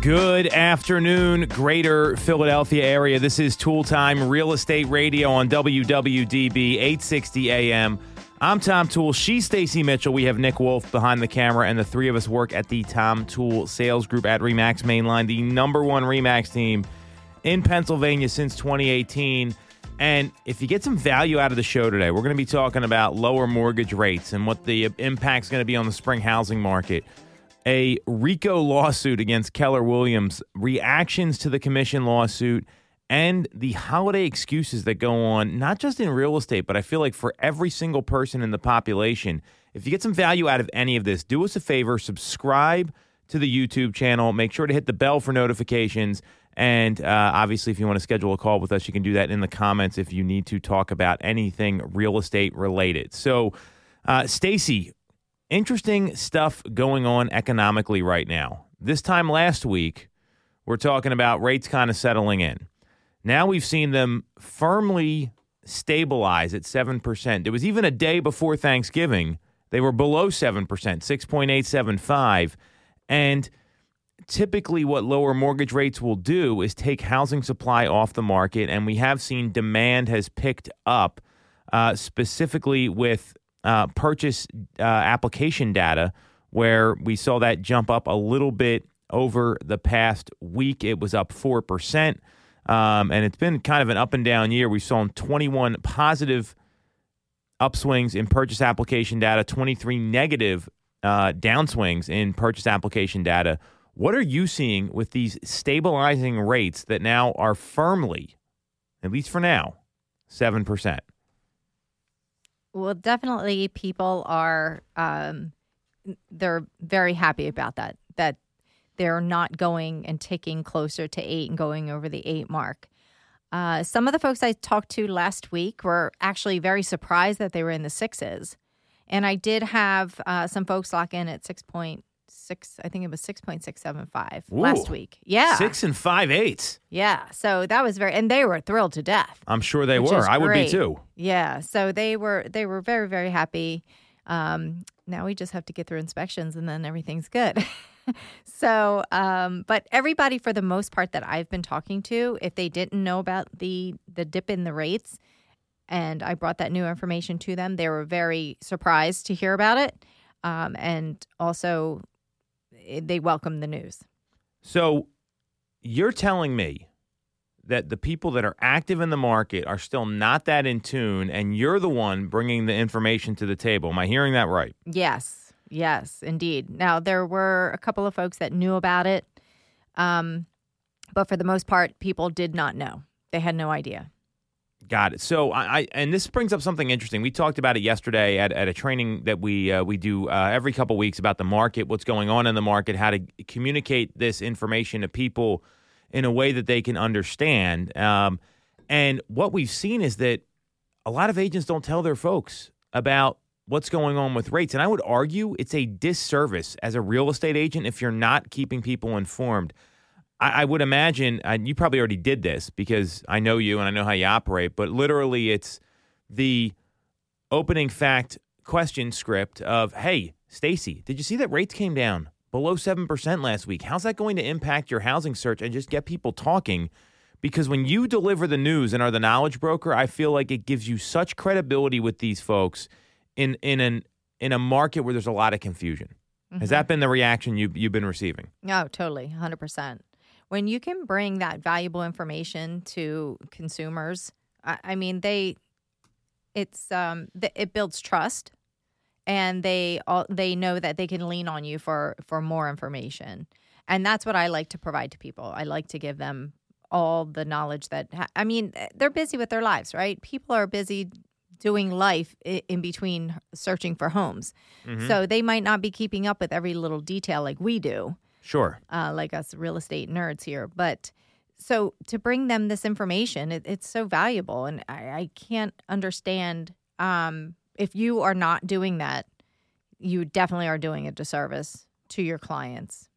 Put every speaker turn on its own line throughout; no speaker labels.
Good afternoon, greater Philadelphia area. This is Toole Time Real Estate Radio on WWDB 860 AM. I'm Tom Toole. She's Stacey Mitchell. We have Nick Wolf behind the camera, and the three of us work at the Tom Toole Sales Group at Remax Mainline, the number one Remax team in Pennsylvania since 2018. And if you get some value out of the show today, we're going to be talking about lower mortgage rates and what the impact's going to be on the spring housing market. A RICO lawsuit against Keller Williams, reactions to the commission lawsuit, and the holiday excuses that go on, not just in real estate, but I feel like for every single person in the population. If you get some value out of any of this, do us a favor, subscribe to the YouTube channel, make sure to hit the bell for notifications. And uh, obviously, if you want to schedule a call with us, you can do that in the comments if you need to talk about anything real estate related. So, uh, Stacey, interesting stuff going on economically right now. This time last week, we're talking about rates kind of settling in. Now we've seen them firmly stabilize at 7%. There was even a day before Thanksgiving, they were below 7%, 6.875. And typically what lower mortgage rates will do is take housing supply off the market and we have seen demand has picked up uh, specifically with uh, purchase uh, application data where we saw that jump up a little bit over the past week. It was up 4% um, and it's been kind of an up and down year. We saw 21 positive upswings in purchase application data 23 negative uh, downswings in purchase application data. What are you seeing with these stabilizing rates that now are firmly, at least for now, 7%?
Well, definitely people are um, they're very happy about that that they're not going and ticking closer to 8 and going over the 8 mark. Uh, some of the folks I talked to last week were actually very surprised that they were in the sixes. And I did have uh, some folks lock in at 6.0 six. I think it was six point six seven five last week. Yeah,
six and five eighths.
Yeah, so that was very, and they were thrilled to death.
I'm sure they were. I would be too.
Yeah, so they were they were very very happy. Um, now we just have to get through inspections, and then everything's good. so, um, but everybody for the most part that I've been talking to, if they didn't know about the the dip in the rates, and I brought that new information to them, they were very surprised to hear about it. Um, and also they welcome the news.
So you're telling me that the people that are active in the market are still not that in tune, and you're the one bringing the information to the table. Am I hearing that right?
Yes, yes, indeed. Now, there were a couple of folks that knew about it, um, but for the most part, people did not know. They had no idea.
Got it. So I, I, and this brings up something interesting. We talked about it yesterday at, at a training that we uh, we do uh, every couple weeks about the market, what's going on in the market, how to communicate this information to people in a way that they can understand. Um, and what we've seen is that a lot of agents don't tell their folks about what's going on with rates. And I would argue it's a disservice as a real estate agent if you're not keeping people informed. I, I would imagine uh, you probably already did this because I know you and I know how you operate, but literally it's the opening fact question script of, hey, Stacey, did you see that rates came down below 7% last week? How's that going to impact your housing search and just get people talking? Because when you deliver the news and are the knowledge broker, I feel like it gives you such credibility with these folks in in an in a market where there's a lot of confusion. Mm-hmm. Has that been the reaction you you've been receiving?
No, oh, totally, hundred percent when you can bring that valuable information to consumers, I, I mean, they, it's, um, it builds trust and they all, they know that they can lean on you for, for more information. And that's what I like to provide to people. I like to give them all the knowledge that, I mean, they're busy with their lives, right? People are busy doing life in between searching for homes. Mm-hmm. So they might not be keeping up with every little detail like we do.
Sure.
Uh, like us real estate nerds here. But so to bring them this information, it, it's so valuable. And I, I can't understand um, if you are not doing that, you definitely are doing a disservice to your clients.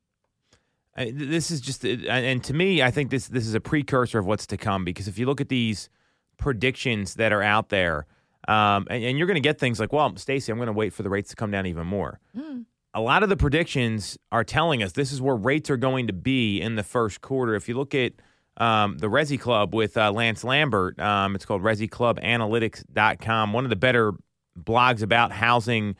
I, this is just, and to me, I think this this is a precursor of what's to come because if you look at these predictions that are out there, um, and, and, you're going to get things like, well, Stacey, I'm going to wait for the rates to come down even more. Mm a lot of the predictions are telling us this is where rates are going to be in the first quarter. If you look at um, the Resi Club with uh, Lance Lambert, um, it's called ResiClubAnalytics.com, one of the better blogs about housing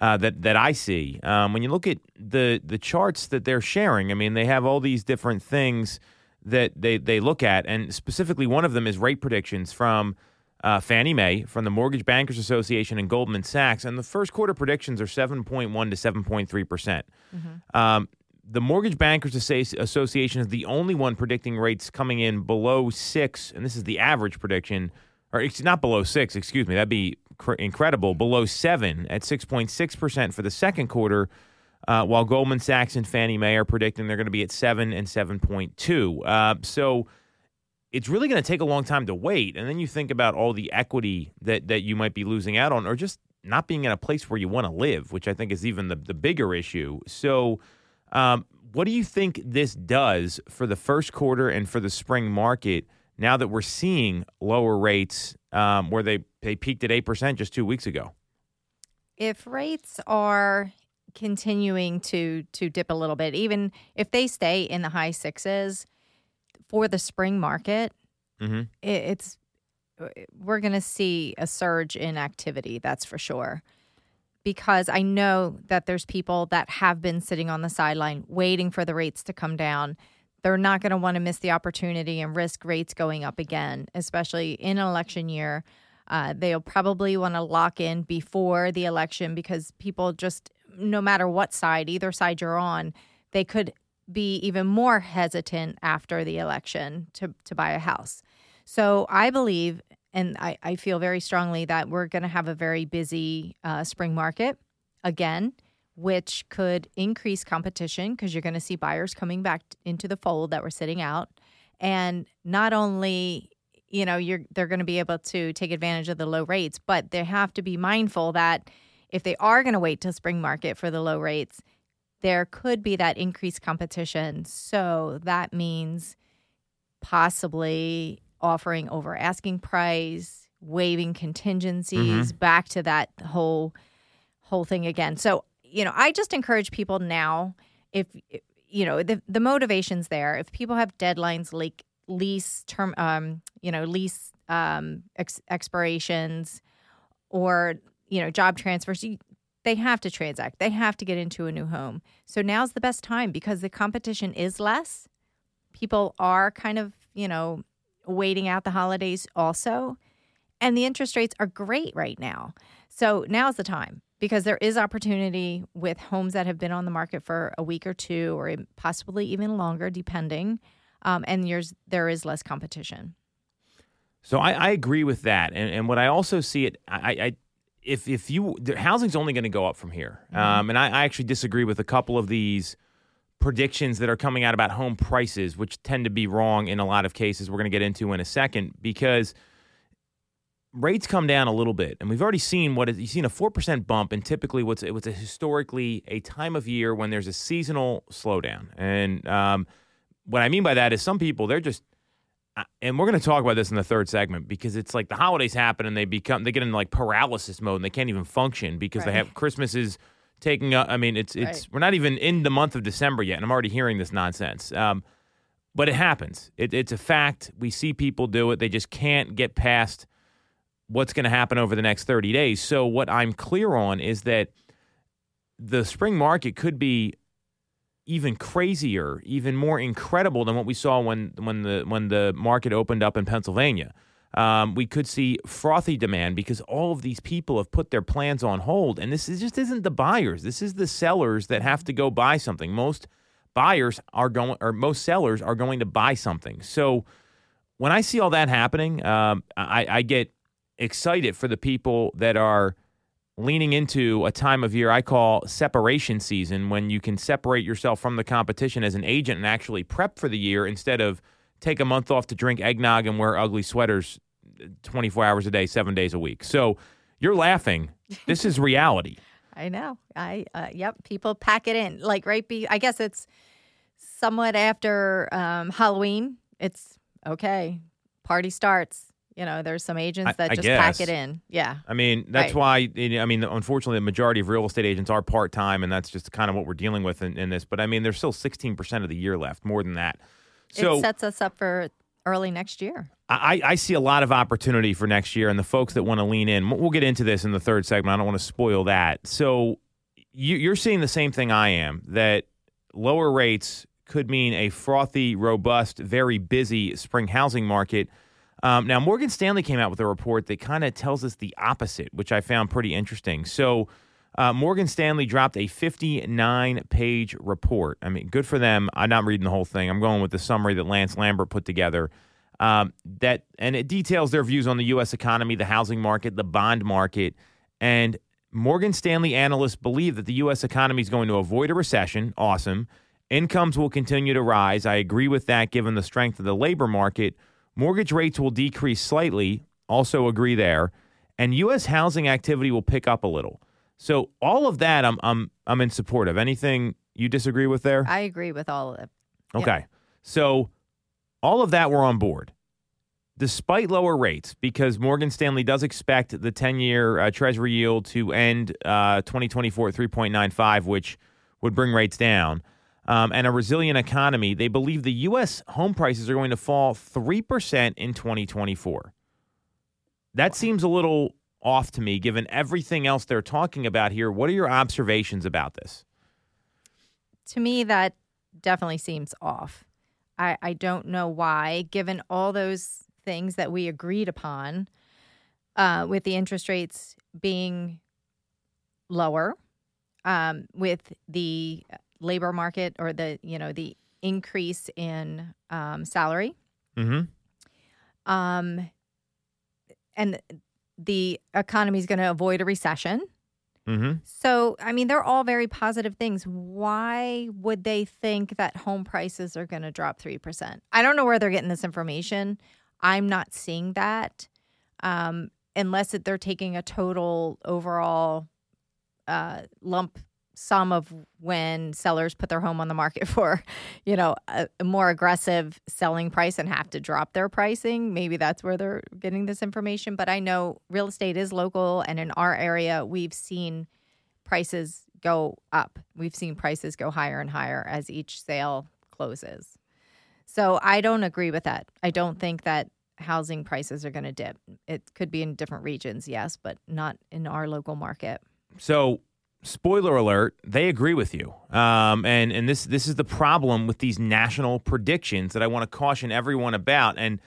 uh, that that I see. Um, when you look at the the charts that they're sharing, I mean, they have all these different things that they they look at, and specifically one of them is rate predictions from uh, Fannie Mae, from the Mortgage Bankers Association, and Goldman Sachs. And the first quarter predictions are 7.1 to 7.3 percent. Mm-hmm. Um, the Mortgage Bankers Association is the only one predicting rates coming in below six, and this is the average prediction, or it's not below six, excuse me, that'd be cr- incredible, below seven at 6.6% for the second quarter, uh, while Goldman Sachs and Fannie Mae are predicting they're going to be at seven and 7.2. Uh, so it's really going to take a long time to wait. And then you think about all the equity that, that you might be losing out on, or just not being in a place where you want to live, which I think is even the, the bigger issue. So, um, what do you think this does for the first quarter and for the spring market now that we're seeing lower rates um, where they, they peaked at 8% just two weeks ago?
If rates are continuing to to dip a little bit, even if they stay in the high sixes for the spring market, mm-hmm. it, it's we're going to see a surge in activity. That's for sure because I know that there's people that have been sitting on the sideline waiting for the rates to come down. They're not going to want to miss the opportunity and risk rates going up again, especially in an election year. Uh, they'll probably want to lock in before the election because people just, no matter what side, either side you're on, they could be even more hesitant after the election to, to buy a house. So I believe and I, I feel very strongly that we're going to have a very busy uh, spring market again, which could increase competition because you're going to see buyers coming back into the fold that were sitting out. And not only you know you're they're going to be able to take advantage of the low rates but they have to be mindful that if they are going to wait till spring market for the low rates there could be that increased competition so that means possibly offering over asking price, waiving contingencies, mm-hmm. back to that whole whole thing again. So, you know, I just encourage people now if you know, the the motivation's there. If people have deadlines like lease term um, you know, lease um ex- expirations or, you know, job transfers, you, they have to transact. They have to get into a new home. So now's the best time because the competition is less. People are kind of, you know, waiting out the holidays also. And the interest rates are great right now. So now's the time because there is opportunity with homes that have been on the market for a week or two or possibly even longer, depending. Um, and there's, there is less competition.
So I, I agree with that. And, and what I also see it, I, I if if you housing's only going to go up from here, mm-hmm. um, and I, I, actually disagree with a couple of these predictions that are coming out about home prices, which tend to be wrong in a lot of cases. We're going to get into in a second because rates come down a little bit, and we've already seen what is, you've seen a four percent bump, and typically what's it was a historically a time of year when there's a seasonal slowdown, and um, what I mean by that is some people they're just and we're going to talk about this in the third segment because it's like the holidays happen and they become they get into like paralysis mode and they can't even function because right. they have Christmas is taking up. I mean, it's it's right. we're not even in the month of December yet, and I'm already hearing this nonsense. Um, but it happens. It, it's a fact. We see people do it. They just can't get past what's going to happen over the next 30 days. So what I'm clear on is that the spring market could be even crazier, even more incredible than what we saw when when the when the market opened up in Pennsylvania um, we could see frothy demand because all of these people have put their plans on hold. And this is, just isn't the buyers. This is the sellers that have to go buy something. Most buyers are going, or most sellers are going to buy something. So when I see all that happening, um, I, I get excited for the people that are leaning into a time of year I call separation season when you can separate yourself from the competition as an agent and actually prep for the year instead of take a month off to drink eggnog and wear ugly sweaters 24 hours a day, seven days a week. So you're laughing. This is reality.
I know. I uh, yep. People pack it in like right. Be I guess it's somewhat after um, Halloween. It's okay. Party starts. You know, there's some agents that
I
just pack it in. Yeah.
I mean, that's
Right.
why. I mean, unfortunately, the majority of real estate agents are part time, and that's just kind of what we're dealing with in, in this. But I mean, there's still 16 percent of the year left, more than that. So
it sets us up for early next year.
I, I see a lot of opportunity for next year, and the folks that want to lean in. We'll get into this in the third segment. I don't want to spoil that. So you, you're seeing the same thing I am. That lower rates could mean a frothy, robust, very busy spring housing market. Um, now, Morgan Stanley came out with a report that kind of tells us the opposite, which I found pretty interesting. So, uh, Morgan Stanley dropped a 59 page report. I mean, good for them. I'm not reading the whole thing. I'm going with the summary that Lance Lambert put together. Um, that and it details their views on the U.S. economy, the housing market, the bond market, and Morgan Stanley analysts believe that the U.S. economy is going to avoid a recession. Awesome. Incomes will continue to rise. I agree with that given the strength of the labor market. Mortgage rates will decrease slightly. Also agree there. And U.S. housing activity will pick up a little. So all of that, I'm I'm I'm in support of. Anything you disagree with there?
I agree with all of it.
Okay. So all of that we're on board. Despite lower rates, because Morgan Stanley does expect the 10 year uh, Treasury yield to end uh, 2024 at 3.95, which would bring rates down, um, and a resilient economy, they believe the U.S. home prices are going to fall 3% in 2024. That seems a little off to me, given everything else they're talking about here. What are your observations about this?
To me, that definitely seems off. I, I don't know why, given all those things that we agreed upon, uh, with the interest rates being lower, um, with the labor market or the you know the increase in um, salary,
Mm-hmm.
um, and the economy is going to avoid a recession.
Mm-hmm.
So, I mean, they're all very positive things. Why would they think that home prices are going to drop 3%? I don't know where they're getting this information. I'm not seeing that um, unless it, they're taking a total overall uh, lump sum of when sellers put their home on the market for, you know, a more aggressive selling price and have to drop their pricing. Maybe that's where they're getting this information. But I know real estate is local, and in our area, we've seen prices go up. We've seen prices go higher and higher as each sale closes. So I don't agree with that. I don't think that housing prices are going to dip. It could be in different regions, yes, but not in our local market.
So, spoiler alert, they agree with you. Um, and and this this is the problem with these national predictions that I want to caution everyone about. And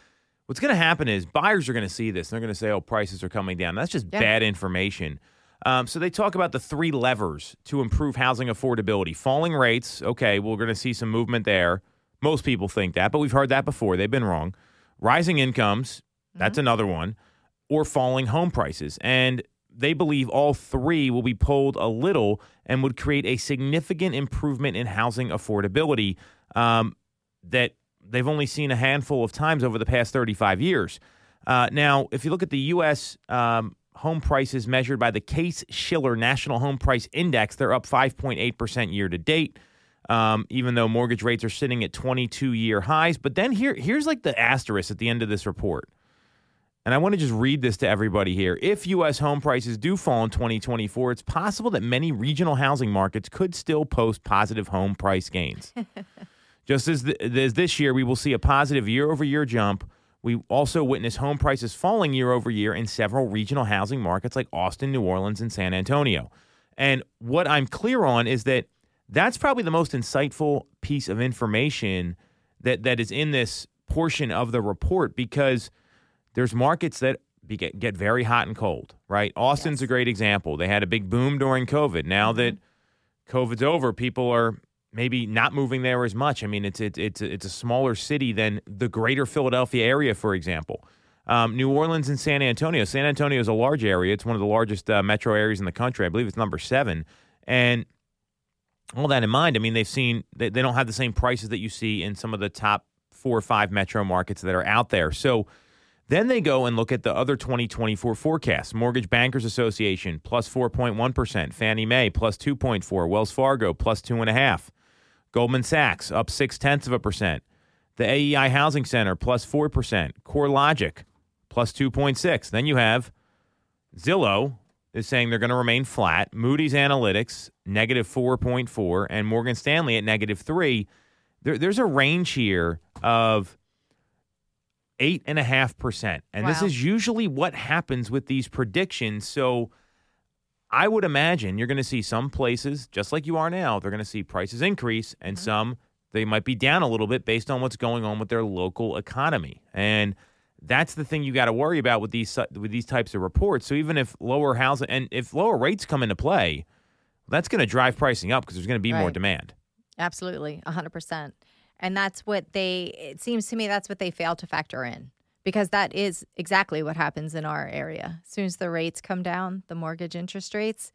what's going to happen is buyers are going to see this. And they're going to say, "Oh, prices are coming down." That's just
Yeah.
bad information. Um, so they talk about the three levers to improve housing affordability: falling rates. Okay, we're going to see some movement there. Most people think that, but we've heard that before. They've been wrong. Rising incomes. That's another one. Or falling home prices. And they believe all three will be pulled a little and would create a significant improvement in housing affordability um, that they've only seen a handful of times over the past 35 years. Uh, now, if you look at the U.S. Um, home prices measured by the Case Shiller National Home Price Index, they're up 5.8% year to date. Um, even though mortgage rates are sitting at 22 year highs. But then here, here's like the asterisk at the end of this report. And I want to just read this to everybody here. If U.S. home prices do fall in 2024, it's possible that many regional housing markets could still post positive home price gains. Just as, th- as this year, we will see a positive year over year jump. We also witness home prices falling year over year in several regional housing markets like Austin, New Orleans, and San Antonio. And what I'm clear on is that that's probably the most insightful piece of information that, that is in this portion of the report because there's markets that get, get very hot and cold, right? Austin's
Yes.
a great example. They had a big boom during COVID. Now that COVID's over, people are maybe not moving there as much. I mean, it's it's it's a, it's a smaller city than the greater Philadelphia area, for example. Um, New Orleans and San Antonio. San Antonio is a large area. It's one of the largest uh, metro areas in the country. I believe it's number seven. And all that in mind, I mean, they've seen they, they don't have the same prices that you see in some of the top four or five metro markets that are out there. So then they go and look at the other 2024 forecasts. Mortgage Bankers Association plus 4.1, Fannie Mae plus 2.4, Wells Fargo plus 2.5, Goldman Sachs up six tenths of a percent, the AEI Housing Center plus 4%, CoreLogic plus 2.6. Then you have Zillow is saying they're going to remain flat. Moody's Analytics, negative 4.4, and Morgan Stanley at negative 3. There, there's a range here of 8.5%. And this is usually what happens with these predictions. So I would imagine you're going to see some places, just like you are now, they're going to see prices increase, and some they might be down a little bit based on what's going on with their local economy. And that's the thing you got to worry about with these with these types of reports. So even if lower housing and if lower rates come into play, that's going to drive pricing up because there's going to be more demand.
Absolutely, 100%. And that's what they, it seems to me that's what they fail to factor in because that is exactly what happens in our area. As soon as the rates come down, the mortgage interest rates,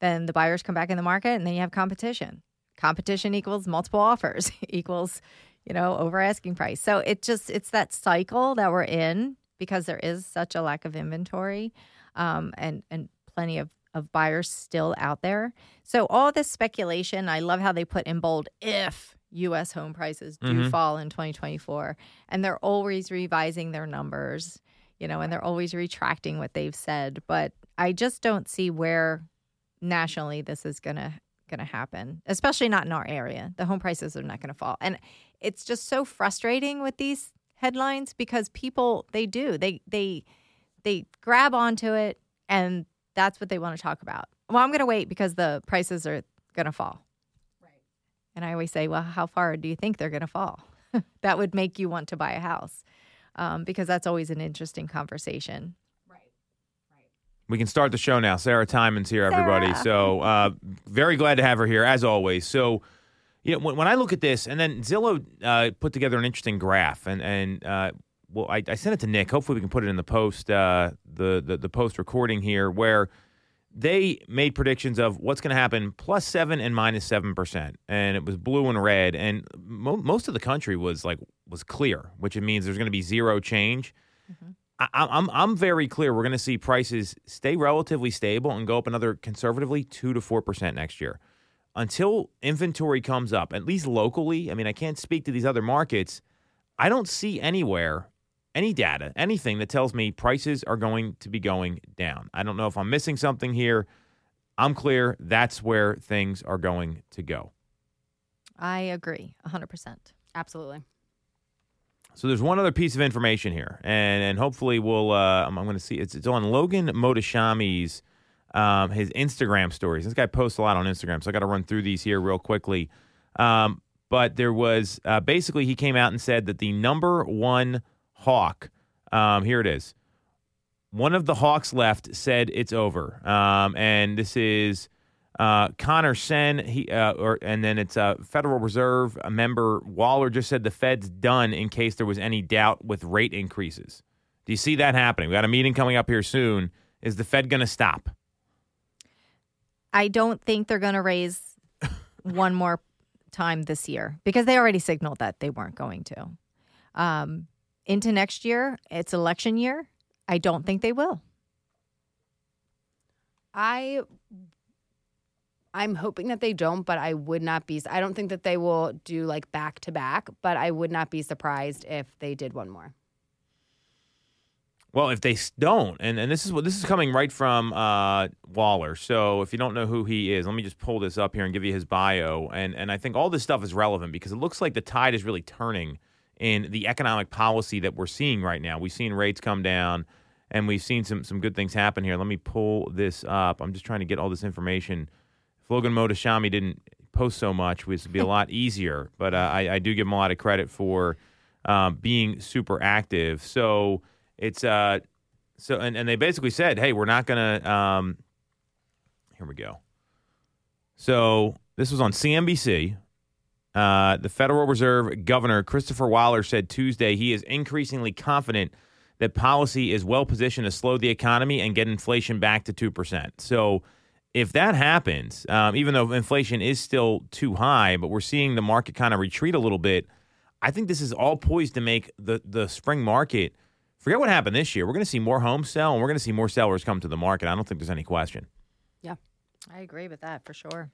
then the buyers come back in the market and then you have competition. Competition equals multiple offers, equals, you know, over asking price. So it just, it's that cycle that we're in because there is such a lack of inventory um, and, and plenty of of buyers still out there. So all this speculation, I love how they put in bold if US home prices do
Mhm.
fall in 2024 and they're always revising their numbers, you know, and they're always retracting what they've said, but I just don't see where nationally this is going to going to happen, especially not in our area. The home prices are not going to fall. And it's just so frustrating with these headlines because people they do. They they they grab onto it and that's what they want to talk about. Well, I'm going to wait because the prices are going to fall. And I always say, well, how far do you think they're going to fall? that would make you want to buy a house um, because that's always an interesting conversation. Right, right.
We can start the show now. Sarah Tymon's here, everybody.
Sarah.
So uh, very glad to have her here as always. So you know, when, when I look at this, and then Zillow uh, put together an interesting graph, and and uh, well, I, I sent it to Nick. Hopefully, we can put it in the post uh, the, the the post recording here, where they made predictions of what's going to happen plus seven and minus seven percent, and it was blue and red, and mo- most of the country was like was clear, which it means there's going to be zero change. Mm-hmm. I, I'm I'm very clear. We're going to see prices stay relatively stable and go up another conservatively two to four percent next year, until inventory comes up. At least locally. I mean, I can't speak to these other markets. I don't see anywhere any data, anything that tells me prices are going to be going down. I don't know if I'm missing something here. I'm clear. That's where things are going to go.
I agree 100%.
Absolutely.
So there's one other piece of information here, and and hopefully we'll. Uh, I'm, I'm going to see it's it's on Logan Mohtashami's um, his Instagram stories. This guy posts a lot on Instagram, so I got to run through these here real quickly. Um, but there was uh, basically he came out and said that the number one hawk. Um, here it is. One of the hawks left said it's over, um, and this is uh, Connor Sen, he uh, or and then it's uh, Federal Reserve a member Waller just said the Fed's done in case there was any doubt with rate increases. Do you see that happening? We got a meeting coming up here soon. Is the Fed going to stop?
I don't think they're going to raise one more time this year because they already signaled that they weren't going to. Um, into next year, it's election year. I don't think they will.
I I'm hoping that they don't, but I would not be I don't think that they will do like back to back, but I would not be surprised if they did one more.
Well, if they don't, and, and this is what this is coming right from uh, Waller. So if you don't know who he is, let me just pull this up here and give you his bio. And and I think all this stuff is relevant because it looks like the tide is really turning in the economic policy that we're seeing right now. We've seen rates come down, and we've seen some some good things happen here. Let me pull this up. I'm just trying to get all this information. If Logan Mohtashami didn't post so much, this would be a lot easier. But uh, I, I do give him a lot of credit for um, being super active. So it's uh, so and, and they basically said, hey, we're not gonna. Um, here we go. So this was on CNBC. Uh, the Federal Reserve Governor Christopher Waller said Tuesday he is increasingly confident that policy is well positioned to slow the economy and get inflation back to two percent. So if that happens, um, even though inflation is still too high, but we're seeing the market kind of retreat a little bit, I think this is all poised to make the the spring market. Forget what happened this year. We're going to see more homes sell, and we're going to see more sellers come to the market. I don't think there's any question.
Yeah, I agree with that for sure.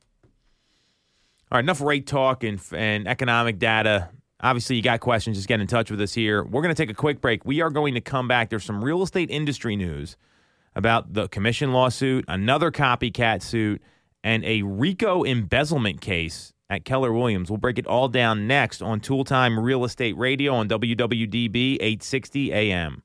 All right, enough rate talk and and economic data. Obviously, you got questions, just get in touch with us here. We're going to take a quick break. We are going to come back. There's some real estate industry news about the commission lawsuit, another copycat suit, and a RICO embezzlement case at Keller Williams. We'll break it all down next on Toole Time Real Estate Radio on WWDB 860 AM.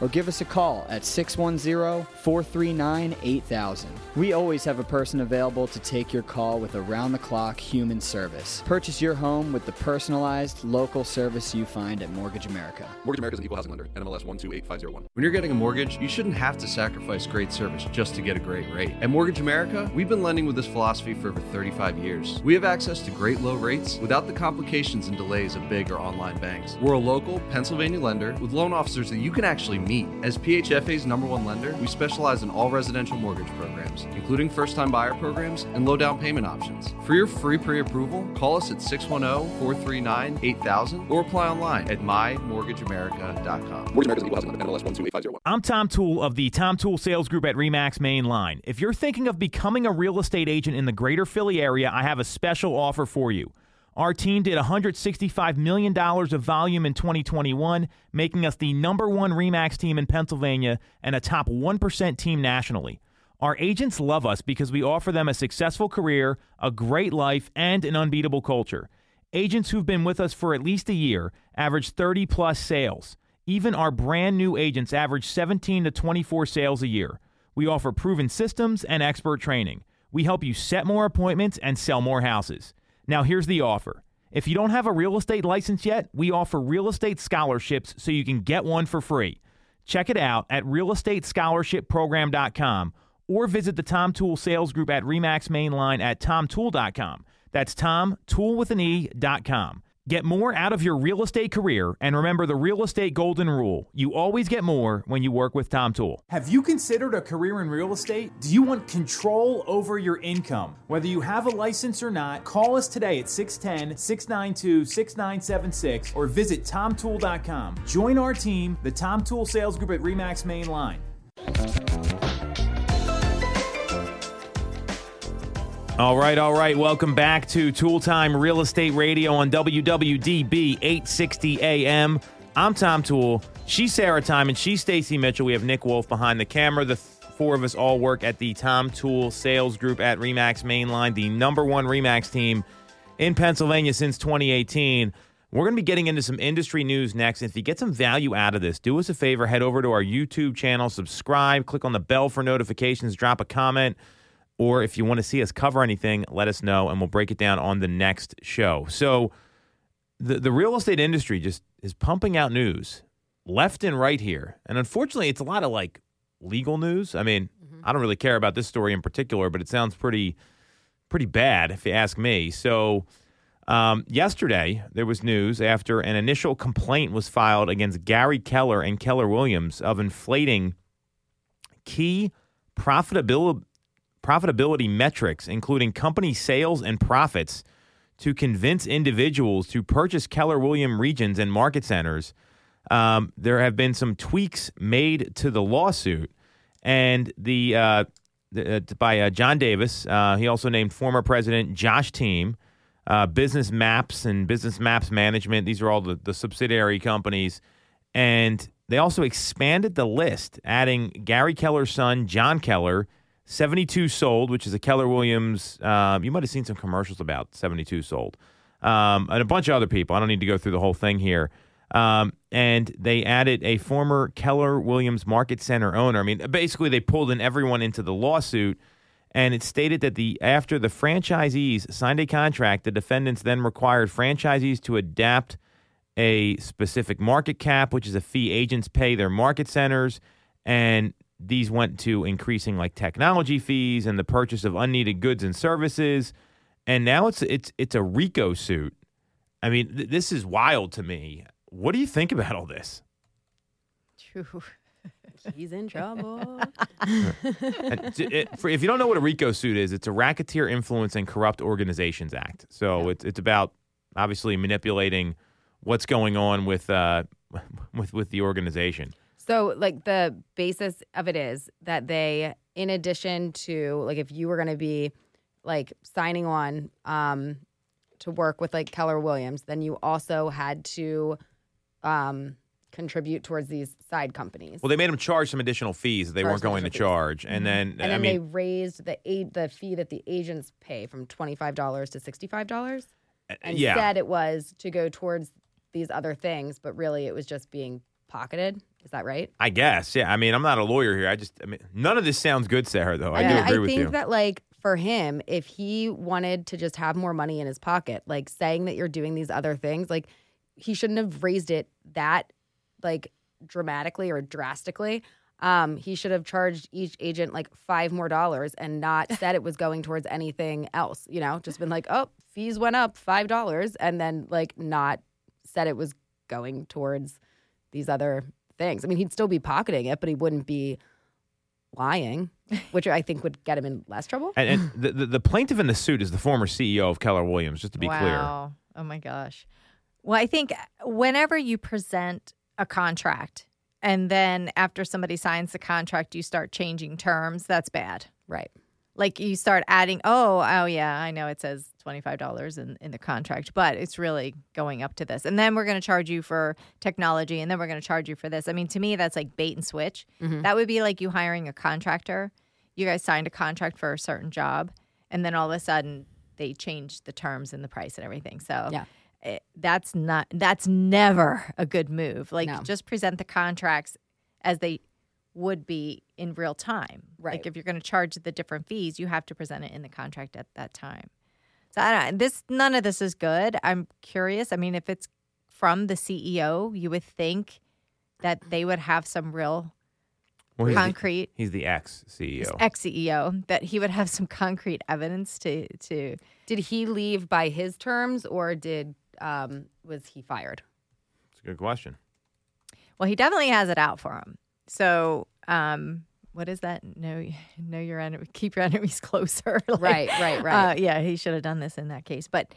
or give us a call at 610 439 8000. We always have a person available to take your call with around the clock human service. Purchase your home with the personalized local service you find at Mortgage America.
Mortgage America is an equal housing lender. NMLS 128501.
When you're getting a mortgage, you shouldn't have to sacrifice great service just to get a great rate. At Mortgage America, we've been lending with this philosophy for over 35 years. We have access to great low rates without the complications and delays of big or online banks. We're a local Pennsylvania lender with loan officers that you can actually meet. As PHFA's number one lender, we specialize in all residential mortgage programs, including first time buyer programs and low down payment options. For your free pre approval, call us at 610 439 8000 or apply online at mymortgageamerica.com.
Mortgage America is an equal housing lender. NMLS 128501.
I'm Tom Toole of the Tom Toole Sales Group at Remax Main Line. If you're thinking of becoming a real estate agent in the greater Philly area, I have a special offer for you. Our team did $165 million of volume in 2021, making us the number one REMAX team in Pennsylvania and a top 1% team nationally. Our agents love us because we offer them a successful career, a great life, and an unbeatable culture. Agents who've been with us for at least a year average 30 plus sales. Even our brand new agents average 17 to 24 sales a year. We offer proven systems and expert training. We help you set more appointments and sell more houses. Now, here's the offer. If you don't have a real estate license yet, we offer real estate scholarships so you can get one for free. Check it out at realestatescholarshipprogram.com or visit the Tom Toole Sales Group at Remax Mainline at tomtoole.com. That's Tom, Toole with an E.com. Get more out of your real estate career and remember the real estate golden rule. You always get more when you work with Tom Toole.
Have you considered a career in real estate? Do you want control over your income? Whether you have a license or not, call us today at 610 692 6976 or visit tomtoole.com. Join our team, the Tom Toole Sales Group at Remax Main Line.
All right, all right. Welcome back to Toole Time Real Estate Radio on WWDB 860 AM. I'm Tom Toole. She's Sarah Tymon, and she's Stacey Mitchell. We have Nick Wolf behind the camera. The th- four of us all work at the Tom Toole Sales Group at Remax Mainline, the number one Remax team in Pennsylvania since 2018. We're going to be getting into some industry news next. If you get some value out of this, do us a favor, head over to our YouTube channel, subscribe, click on the bell for notifications, drop a comment. Or if you want to see us cover anything, let us know and we'll break it down on the next show. So the the real estate industry just is pumping out news left and right here. And unfortunately, it's a lot of like legal news. I mean, I don't really care about this story in particular, but it sounds pretty pretty bad if you ask me. So um, yesterday there was news after an initial complaint was filed against Gary Keller and Keller Williams of inflating key profitability profitability metrics, including company sales and profits, to convince individuals to purchase Keller Williams regions and market centers. Um, there have been some tweaks made to the lawsuit, and the, uh, the uh, by uh, John Davis. Uh, he also named former President Josh Team, uh, Business Maps and Business Maps Management. These are all the, the subsidiary companies, and they also expanded the list, adding Gary Keller's son, John Keller. 72 sold, which is a Keller Williams. Um, you might have seen some commercials about 72 sold, um, and a bunch of other people. I don't need to go through the whole thing here. Um, and they added a former Keller Williams Market Center owner. I mean, basically, they pulled in everyone into the lawsuit, and it stated that the after the franchisees signed a contract, the defendants then required franchisees to adapt a specific market cap, which is a fee agents pay their market centers, and these went to increasing like technology fees and the purchase of unneeded goods and services. And now it's it's it's a RICO suit I mean, th- this is wild to me. What do you think about all this?
True.
He's in trouble.
It- for- if you don't know what a RICO suit is, it's a Racketeer Influence and Corrupt Organizations Act. So it's it's about obviously manipulating what's going on with uh, with with the organization.
So, like, the basis of it is that they, in addition to, like, if you were going to be, like, signing on um, to work with, like, Keller Williams, then you also had to um, contribute towards these side companies.
Well, they made them charge some additional fees that they
Charge
weren't going to
fees.
charge, and then
and then
I
they raised the aid, the fee that the agents pay from twenty five dollars to sixty five dollars, and
yeah,
said it was to go towards these other things, but really it was just being pocketed. Is that right?
I guess, yeah. I mean, I'm not a lawyer here. I just, I mean, none of this sounds good, Sarah. Though I do agree
I
with you.
I think that like for him, if he wanted to just have more money in his pocket, like saying that you're doing these other things, like he shouldn't have raised it that like dramatically or drastically. Um, he should have charged each agent like five more dollars and not said it was going towards anything else. You know, just been like, oh, fees went up five dollars, and then like not said it was going towards these other things. I mean, he'd still be pocketing it, but he wouldn't be lying, which I think would get him in less trouble.
and, and the, the the plaintiff in the suit is the former CEO of Keller Williams. Just to be clear,
wow. Oh my gosh. Well, I think whenever you present a contract and then after somebody signs the contract, you start changing terms, that's bad.
Right.
Like you start adding, oh, oh yeah, I know it says $25 in, in the contract, but it's really going up to this. And then we're going to charge you for technology and then we're going to charge you for this. I mean, to me, that's like bait and switch. Mm-hmm. That would be like you hiring a contractor. You guys signed a contract for a certain job and then all of a sudden they change the terms and the price and everything. So
Yeah.
it, that's not, that's never a good move. Like
No.
just present the contracts as they would be in real time.
Right.
Like if you're going to charge the different fees, you have to present it in the contract at that time. So I don't. This none of this is good. I'm curious. I mean, if it's from the CEO, you would think that they would have some real
Well, he's the-
concrete
he's the ex CEO.
ex CEO that he would have some concrete evidence to to.
Did he leave by his terms or did um was he fired?
It's a good question.
Well, he definitely has it out for him. So, um, what is that? Know know your enemy, keep your enemies closer. Like,
Right, right, right.
Uh, yeah, he should have done this in that case. But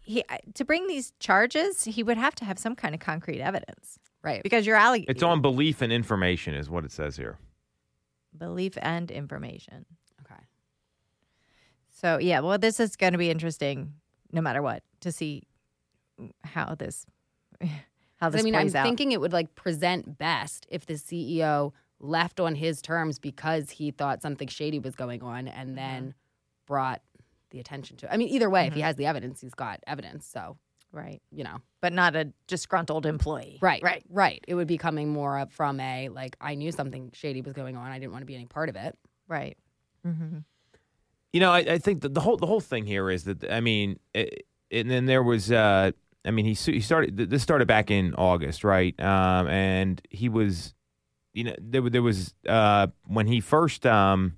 he to bring these charges, he would have to have some kind of concrete evidence
Right.
because you're alleg-
It's on belief and information, is what it says here.
belief and information.
Okay.
So yeah, well, this is going to be interesting, no matter what, to see how this how this
I mean, I'm
plays out.
thinking it would like present best if the CEO left on his terms because he thought something shady was going on and then brought the attention to it. I mean, either way, if he has the evidence, he's got evidence. So,
right,
you know.
but not a disgruntled employee.
Right.
right.
Right. It would be coming more up from a like I knew something shady was going on. I didn't want to be any part of it.
Right. Mm-hmm.
You know, I, I think the, the whole the whole thing here is that I mean, it, and then there was, uh, I mean, he he started this started back in August, right? Um, and he was, you know, there there was uh, when he first um,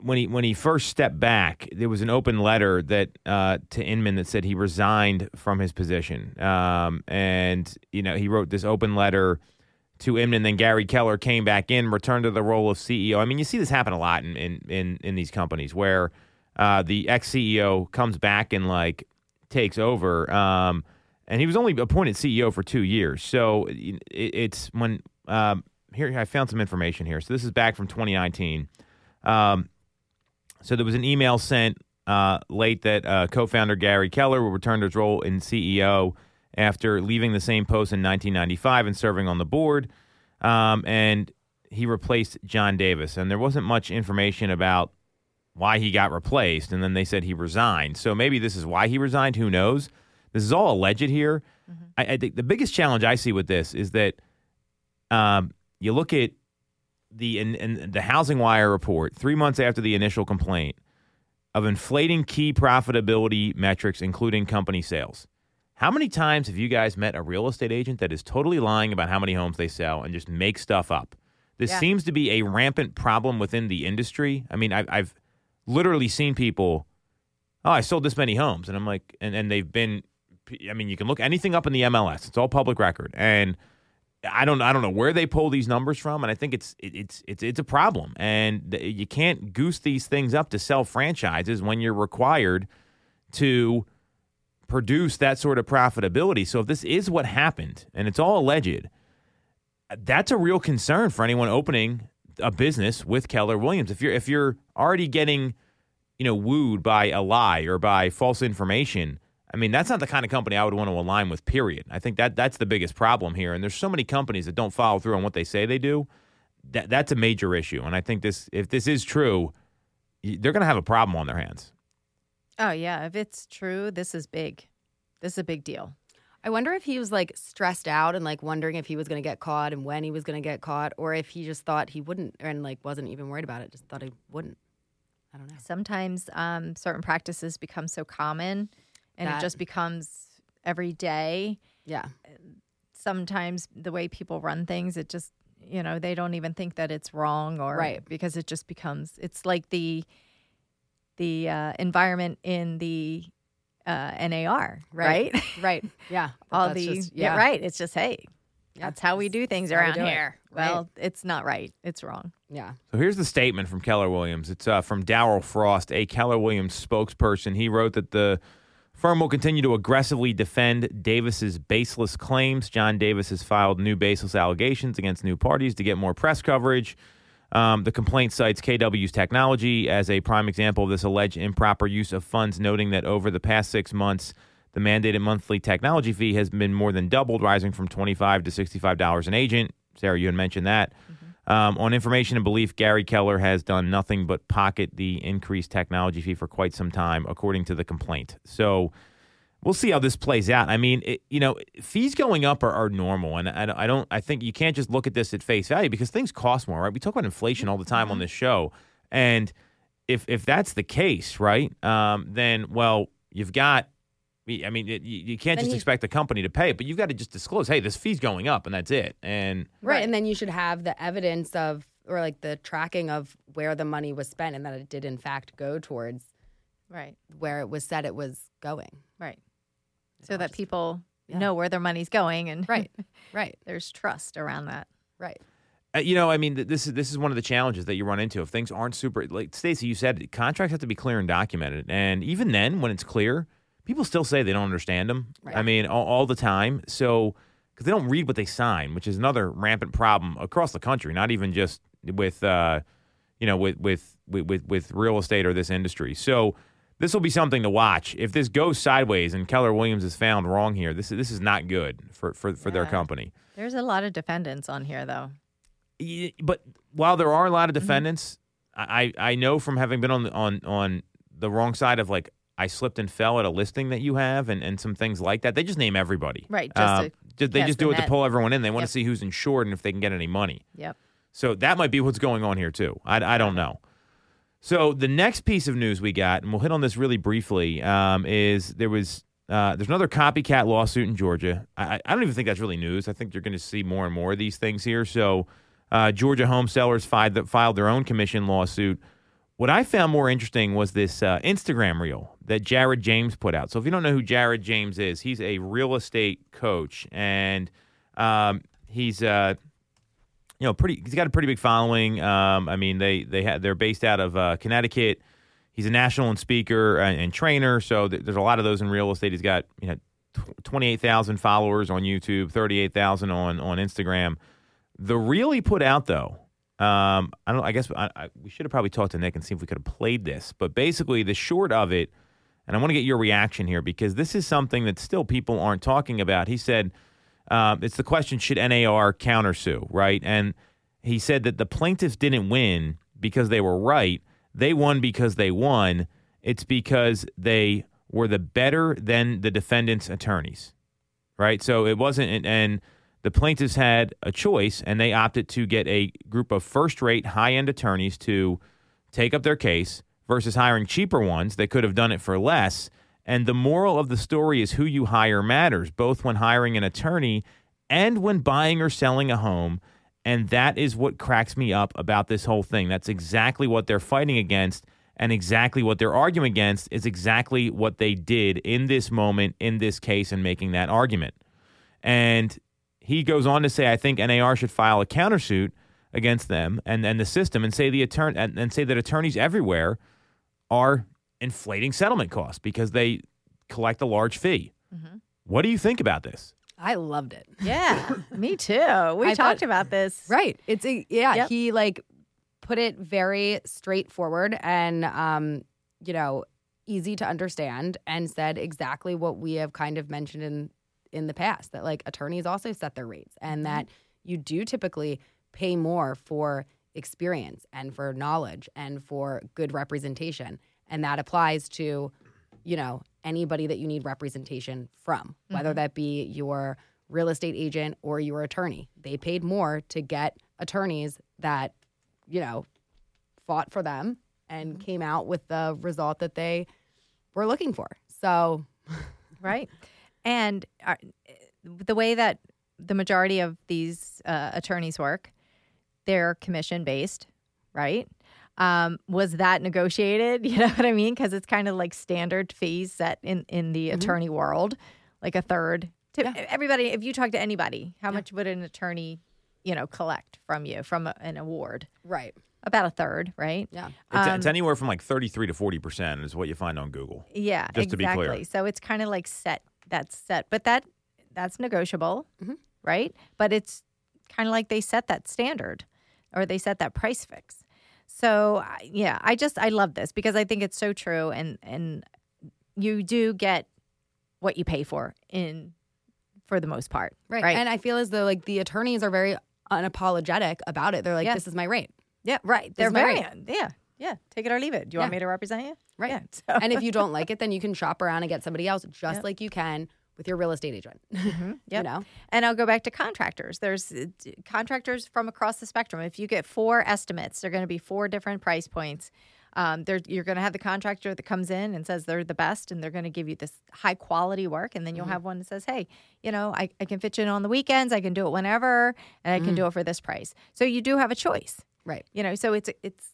when he when he first stepped back, there was an open letter that uh, to Inman that said he resigned from his position, um, and you know he wrote this open letter to Inman. Then Gary Keller came back in, returned to the role of CEO. I mean, you see this happen a lot in in in, in these companies where uh, the ex CEO comes back and like takes over. Um, and he was only appointed CEO for two years, so it, it's when um, here I found some information here. So this is back from 2019. Um, so there was an email sent uh, late that uh, co-founder Gary Keller will return to his role in CEO after leaving the same post in 1995 and serving on the board. Um, and he replaced John Davis. And there wasn't much information about why he got replaced. And then they said he resigned. So maybe this is why he resigned. Who knows? This is all alleged here. I, I think the biggest challenge I see with this is that um, you look at the in, in the Housing Wire report three months after the initial complaint of inflating key profitability metrics, including company sales. How many times have you guys met a real estate agent that is totally lying about how many homes they sell and just make stuff up? This
Yeah.
seems to be a rampant problem within the industry. I mean, I've, I've literally seen people, oh, I sold this many homes, and I'm like, and, and they've been I mean, you can look anything up in the MLS. It's all public record, and I don't I don't know where they pull these numbers from, and I think it's it, it's it's it's a problem, and you can't goose these things up to sell franchises when you're required to produce that sort of profitability. So if this is what happened, and it's all alleged, that's a real concern for anyone opening a business with Keller Williams. If you're if you're already getting you know wooed by a lie or by false information I mean, that's not the kind of company I would want to align with, period. I think that that's the biggest problem here. And there's so many companies that don't follow through on what they say they do. That that's a major issue. And I think this if this is true, they're going to have a problem on their hands.
Oh yeah, if it's true, this is big. This is a big deal.
I wonder if he was like stressed out and like wondering if he was going to get caught and when he was going to get caught, or if he just thought he wouldn't and like wasn't even worried about it, just thought he wouldn't. I don't know.
Sometimes um, certain practices become so common, and
That-
it just becomes every day.
Yeah.
Sometimes the way people run things, it just you know they don't even think that it's wrong or
Right.
because it just becomes it's like the the uh, environment in the uh, NAR, right?
Right. Yeah.
All
That's
the
just-
yeah. right. It's just hey,
Yeah,
that's how we do things
that's how we
around
do it.
here.
Right.
Well, it's not right. It's wrong.
Yeah.
So here's the statement from Keller Williams. It's uh, from Darryl Frost, a Keller Williams spokesperson. He wrote that the firm will continue to aggressively defend Davis's baseless claims. John Davis has filed new baseless allegations against new parties to get more press coverage. Um, the complaint cites KW's technology as a prime example of this alleged improper use of funds, noting that over the past six months, the mandated monthly technology fee has been more than doubled, rising from 25 to $65 an agent. Sarah, you had mentioned that. Um, on information and belief, Gary Keller has done nothing but pocket the increased technology fee for quite some time, according to the complaint. So we'll see how this plays out. I mean, it, you know, fees going up are, are normal, and I, don't- I don't. I think you can't just look at this at face value because things cost more, right? We talk about inflation all the time on this show, and if if that's the case, right, um, then well, you've got. I mean, it, you, you can't
Then
just
he-
expect the company to pay it, but you've got to just disclose, hey, this fee's going up, and that's it. And
Right. And then you should have the evidence of, or like the tracking of where the money was spent and that it did in fact go towards
Right.
where it was said it was going.
Right. So
all
that
just-
people
yeah.
know where their money's going and
Right. Right.
there's trust around that.
Right.
Uh, you know, I mean, th- this is this is one of the challenges that you run into if things aren't super. Like Stacey, you said, contracts have to be clear and documented, and even then, when it's clear, people still say they don't understand them. I mean, all, all the time. So because they don't read what they sign, which is another rampant problem across the country, not even just with, uh, you know, with with with with, with real estate or this industry. So. This will be something to watch. If this goes sideways and Keller Williams is found wrong here, this is this is not good for for, for their company.
There's a lot of defendants on here though.
But while there are a lot of defendants, I I know from having been on on on the wrong side of like I slipped and fell at a listing that you have and, and some things like that. They just name everybody.
Right, just
Uh,
to
they just
the
do it to pull everyone in. They want
Yep.
to see who's insured and if they can get any money.
Yep.
So that might be what's going on here too. I, I don't know. So the next piece of news we got, and we'll hit on this really briefly, um, is there was uh, there's another copycat lawsuit in Georgia. I, I- I don't even think that's really news. I think you're going to see more and more of these things here. So uh, Georgia home sellers filed, filed their own commission lawsuit. What I found more interesting was this uh, Instagram reel that Jared James put out. So if you don't know who Jared James is, he's a real estate coach, and um, he's uh, you know, pretty. He's got a pretty big following. Um, I mean, they they had they're based out of uh, Connecticut. He's a national and speaker and, and trainer. So th- there's a lot of those in real estate. He's got you know twenty eight thousand followers on YouTube, thirty eight thousand on on Instagram. The reel he put out though, um, I don't. I guess I, I, we should have probably talked to Nick and see if we could have played this. But basically, the short of it, and I want to get your reaction here because this is something that still people aren't talking about. He said. Um, it's the question: Should NAR countersue? Right? And he said that the plaintiffs didn't win because they were right. They won because they won. It's because they were the better than the defendants' attorneys. Right? So it wasn't, and- and the plaintiffs had a choice, and they opted to get a group of first-rate, high-end attorneys to take up their case versus hiring cheaper ones that could have done it for less. And the moral of the story is who you hire matters, both when hiring an attorney and when buying or selling a home. And that is what cracks me up about this whole thing. That's exactly what they're fighting against. And exactly what they're arguing against is exactly what they did in this moment, in this case, in making that argument. And he goes on to say, I think NAR should file a countersuit against them and, and the system and say the attorney and, and say that attorneys everywhere are inflating settlement costs because they collect a large fee. What do you think about this?
I loved it.
Yeah, me too. We
I
talked
thought-
about this.
Right. It's a yeah,
Yep.
he like put it very straightforward and um, you know, easy to understand and said exactly what we have kind of mentioned in in the past that like attorneys also set their rates and that mm-hmm. you do typically pay more for experience and for knowledge and for good representation. And that applies to you know anybody that you need representation from whether mm-hmm. that be your real estate agent or your attorney. They paid more to get attorneys that you know fought for them and mm-hmm. came out with the result that they were looking for. So
right? And uh, the way that the majority of these uh, attorneys work, they're commission based, right? Um, was that negotiated? You know what I mean? Because it's kind of like standard fees set in in the attorney world, like a third. To
Mm-hmm. Yeah.
everybody, if you talk to anybody, how much would an attorney, you know, collect from you from a, an award?
right
About a third, right?
yeah
It's, it's
Um,
anywhere from like 33 to 40% is what you find on Google.
Yeah,
Just to be
exactly.
clear.
So it's kind of like set. That's set, but that that's negotiable,
Mhm.
right? But it's kind of like they set that standard, or they set that price fix. So yeah, I just I love this because I think it's so true, and and you do get what you pay for in for the most part,
right.
Right.
and i feel as though like the attorneys are very unapologetic about it they're like
Yeah.
this is my rate
yeah, right. They're
my
very
rate.
yeah, yeah. Take it or leave it. Do you want
Yeah.
me to represent you?
Right.
Yeah. So.
and if you don't like it then you can shop around and get somebody else just
Yep.
like you can with your real estate agent you
Yep.
know
And I'll go back to contractors. There's uh, d- contractors from across the spectrum. If you get four estimates, they're going to be four different price points. Um, they're, you're going to have the contractor that comes in and says they're the best and they're going to give you this high quality work. And then you'll have one that says, hey, you know, I, I can fit you in on the weekends. I can do it whenever and I can do it for this price. So you do have a choice,
right
you know, so it's, it's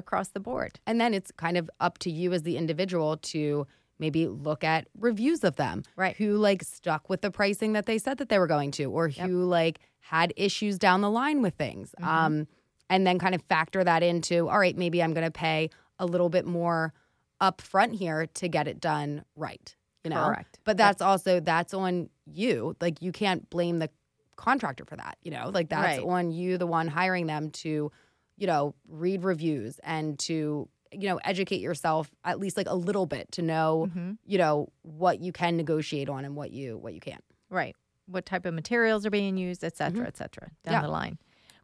across the board.
And then it's kind of up to you as the individual to maybe look at reviews of them.
Right.
Who like stuck with the pricing that they said that they were going to, or who like had issues down the line with things.
Mm-hmm.
Um, and then kind of factor that into, all right, maybe I'm going to pay a little bit more up front here to get it done right. You know?
Correct.
But that's also, that's on you. Like you can't blame the contractor for that, you know? Like that's
Right.
on you, the one hiring them to, you know, read reviews and to, you know, educate yourself at least like a little bit to know,
Mm-hmm.
you know, what you can negotiate on and what you what you can't.
Right. What type of materials are being used, et cetera, et cetera, down
Yeah.
the line.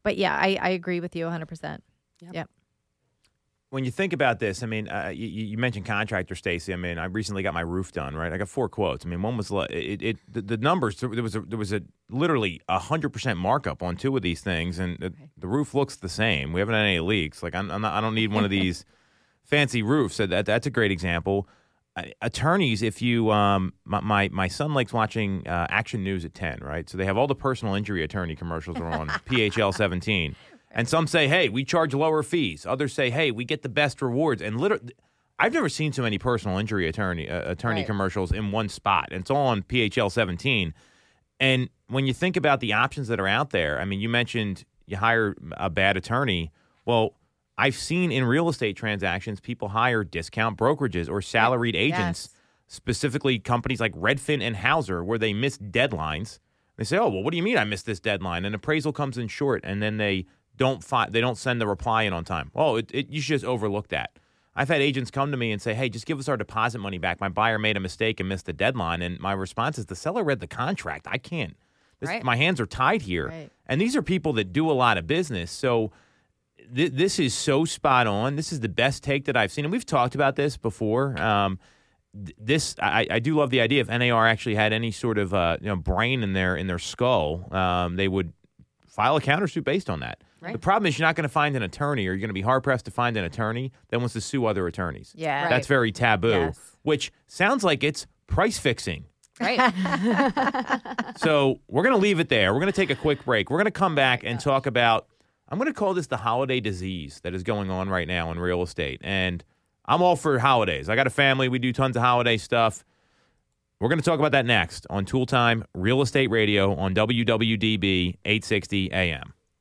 But yeah, I, I agree with you 100%.
Yep.
Yep.
When you think about this, I mean, uh, you, you mentioned contractor, Stacey. I mean, I recently got my roof done. Right, I got four quotes. I mean, one was it, it the, the numbers. There was a, there was a literally a hundred percent markup on two of these things, and the, the roof looks the same. We haven't had any leaks. Like I'm, I'm not, I don't need one of these fancy roofs. So that that's a great example. Uh, attorneys, if you um, my, my my son likes watching uh, Action News at ten, right? So they have all the personal injury attorney commercials are on PHL seventeen. And some say, "Hey, we charge lower fees." Others say, "Hey, we get the best rewards." And literally, I've never seen so many personal injury attorney uh, attorney
Right.
commercials in one spot. And it's all on PHL 17. And when you think about the options that are out there, I mean, you mentioned you hire a bad attorney. Well, I've seen in real estate transactions people hire discount brokerages or salaried agents,
Yes.
specifically companies like Redfin and Houwzer, where they miss deadlines. They say, "Oh, well, what do you mean I missed this deadline?" An appraisal comes in short, and then they don't fi- they don't send the reply in on time. Oh, it, it, you should just overlook that. I've had agents come to me and say, "Hey, just give us our deposit money back. My buyer made a mistake and missed the deadline." And my response is, "The seller read the contract. I can't. This,
Right.
My hands are tied here."
Right.
And these are people that do a lot of business, so th- this is so spot on. This is the best take that I've seen, and we've talked about this before. Um, th- this I, I do love the idea if NAR actually had any sort of uh, you know brain in their in their skull, um, they would file a countersuit based on that.
Right.
The problem is you're not going to find an attorney, or you're going to be hard pressed to find an attorney that wants to sue other attorneys.
Yeah.
Right.
That's very taboo,
Yes.
which sounds like it's price fixing.
Right.
So we're going to leave it there. We're going to take a quick break. We're going to come oh back and talk about, I'm going to call this the holiday disease that is going on right now in real estate. And I'm all for holidays. I got a family. We do tons of holiday stuff. We're going to talk about that next on Toole Time Real Estate Radio on WWDB 860 AM.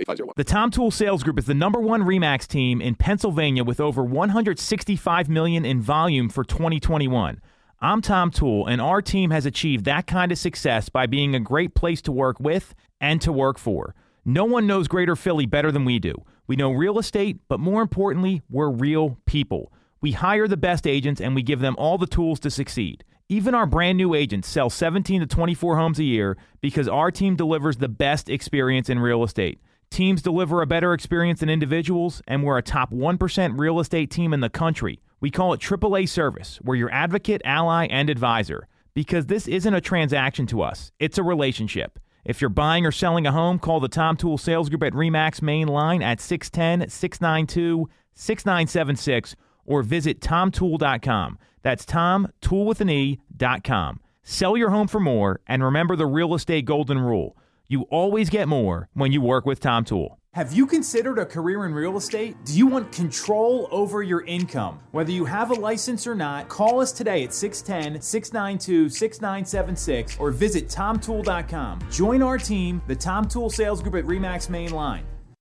8501.
The Tom Toole Sales Group is the number one Remax team in Pennsylvania with over 165 million in volume for 2021. I'm Tom Toole, and our team has achieved that kind of success by being a great place to work with and to work for. No one knows Greater Philly better than we do. We know real estate, but more importantly, we're real people. We hire the best agents and we give them all the tools to succeed. Even our brand new agents sell 17 to 24 homes a year because our team delivers the best experience in real estate. Teams deliver a better experience than individuals, and we're a top 1% real estate team in the country. We call it AAA service. We're your advocate, ally, and advisor because this isn't a transaction to us, it's a relationship. If you're buying or selling a home, call the Tom Toole Sales Group at REMAX main line at 610 692 6976 or visit tomtoole.com. That's Tom, tool with an E, dot com. Sell your home for more and remember the real estate golden rule. You always get more when you work with Tom Toole.
Have you considered a career in real estate? Do you want control over your income? Whether you have a license or not, call us today at 610 692 6976 or visit tomtoole.com. Join our team, the Tom Toole Sales Group at REMAX Main Line.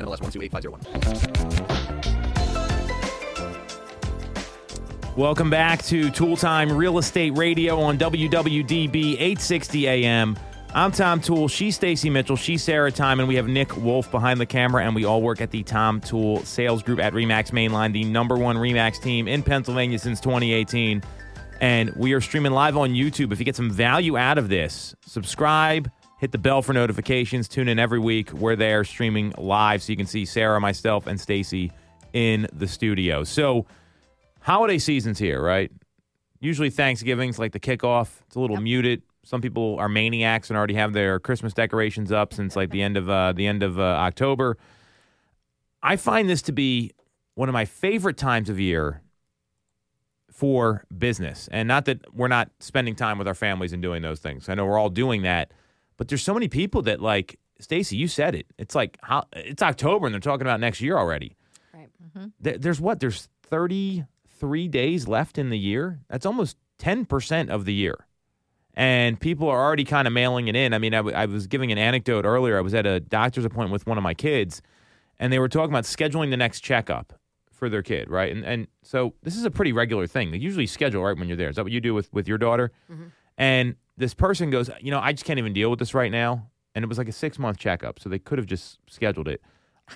NMLS 128501.
Welcome back to Toole Time Real Estate Radio on WWDB 860 AM. I'm Tom Toole. She's Stacey Mitchell. She's Sarah Tymon, and we have Nick Wolf behind the camera, and we all work at the Tom Toole Sales Group at Remax Mainline, the number one Remax team in Pennsylvania since 2018. And we are streaming live on YouTube. If you get some value out of this, subscribe, hit the bell for notifications, tune in every week. We're there streaming live so you can see Sarah, myself, and Stacey in the studio. So, holiday season's here, right? Usually Thanksgiving's like the kickoff. It's a little muted. Some people are maniacs and already have their Christmas decorations up since like the end of uh, the end of uh, October. I find this to be one of my favorite times of year for business, and not that we're not spending time with our families and doing those things. I know we're all doing that, but there's so many people that like Stacey. You said it. It's like how it's October and they're talking about next year already.
Right. Mm-hmm.
There- There's what? There's 33 days left in the year. That's almost 10% of the year. And people are already kind of mailing it in. I mean, I, w- I was giving an anecdote earlier. I was at a doctor's appointment with one of my kids, and they were talking about scheduling the next checkup for their kid, right? And and so this is a pretty regular thing. They usually schedule right when you're there. Is that what you do with, with your daughter? Mm-hmm. And this person goes, you know, I just can't even deal with this right now. And it was like a six month checkup, so they could have just scheduled it.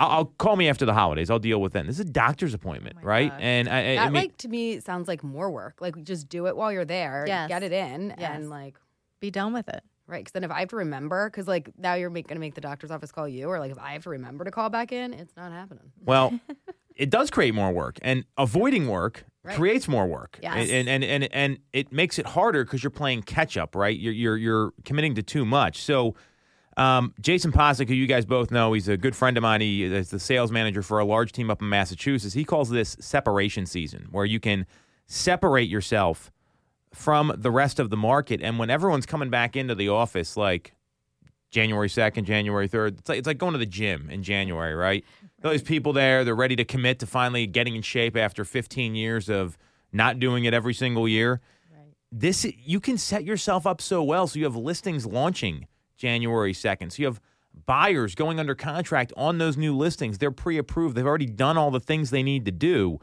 I'll, I'll call me after the holidays. I'll deal with that. This is a doctor's appointment, oh
my
right?
gosh.
And I, I, I
That
mean,
like to me sounds like more work. Like just do it while you're there.
Yes.
Get it in
Yes.
and like
Be done with it.
right. Because then if I have to remember, because like now you're gonna make the doctor's office call you, or like if I have to remember to call back in, it's not happening.
Well, it does create more work, and avoiding work
Right.
creates more work.
Yes.
and and and and it makes it harder because you're playing catch up, right? You're you're you're committing to too much. So. Um, Jason Posick, who you guys both know, he's a good friend of mine. He is the sales manager for a large team up in Massachusetts. He calls this separation season, where you can separate yourself from the rest of the market. And when everyone's coming back into the office, like January 2nd, January 3rd. It's like, it's like going to the gym in January, right? Those people there, they're ready to commit to finally getting in shape after 15 years of not doing it every single year. This you can set yourself up so well so you have listings launching January 2nd. So you have buyers going under contract on those new listings. They're pre-approved. They've already done all the things they need to do.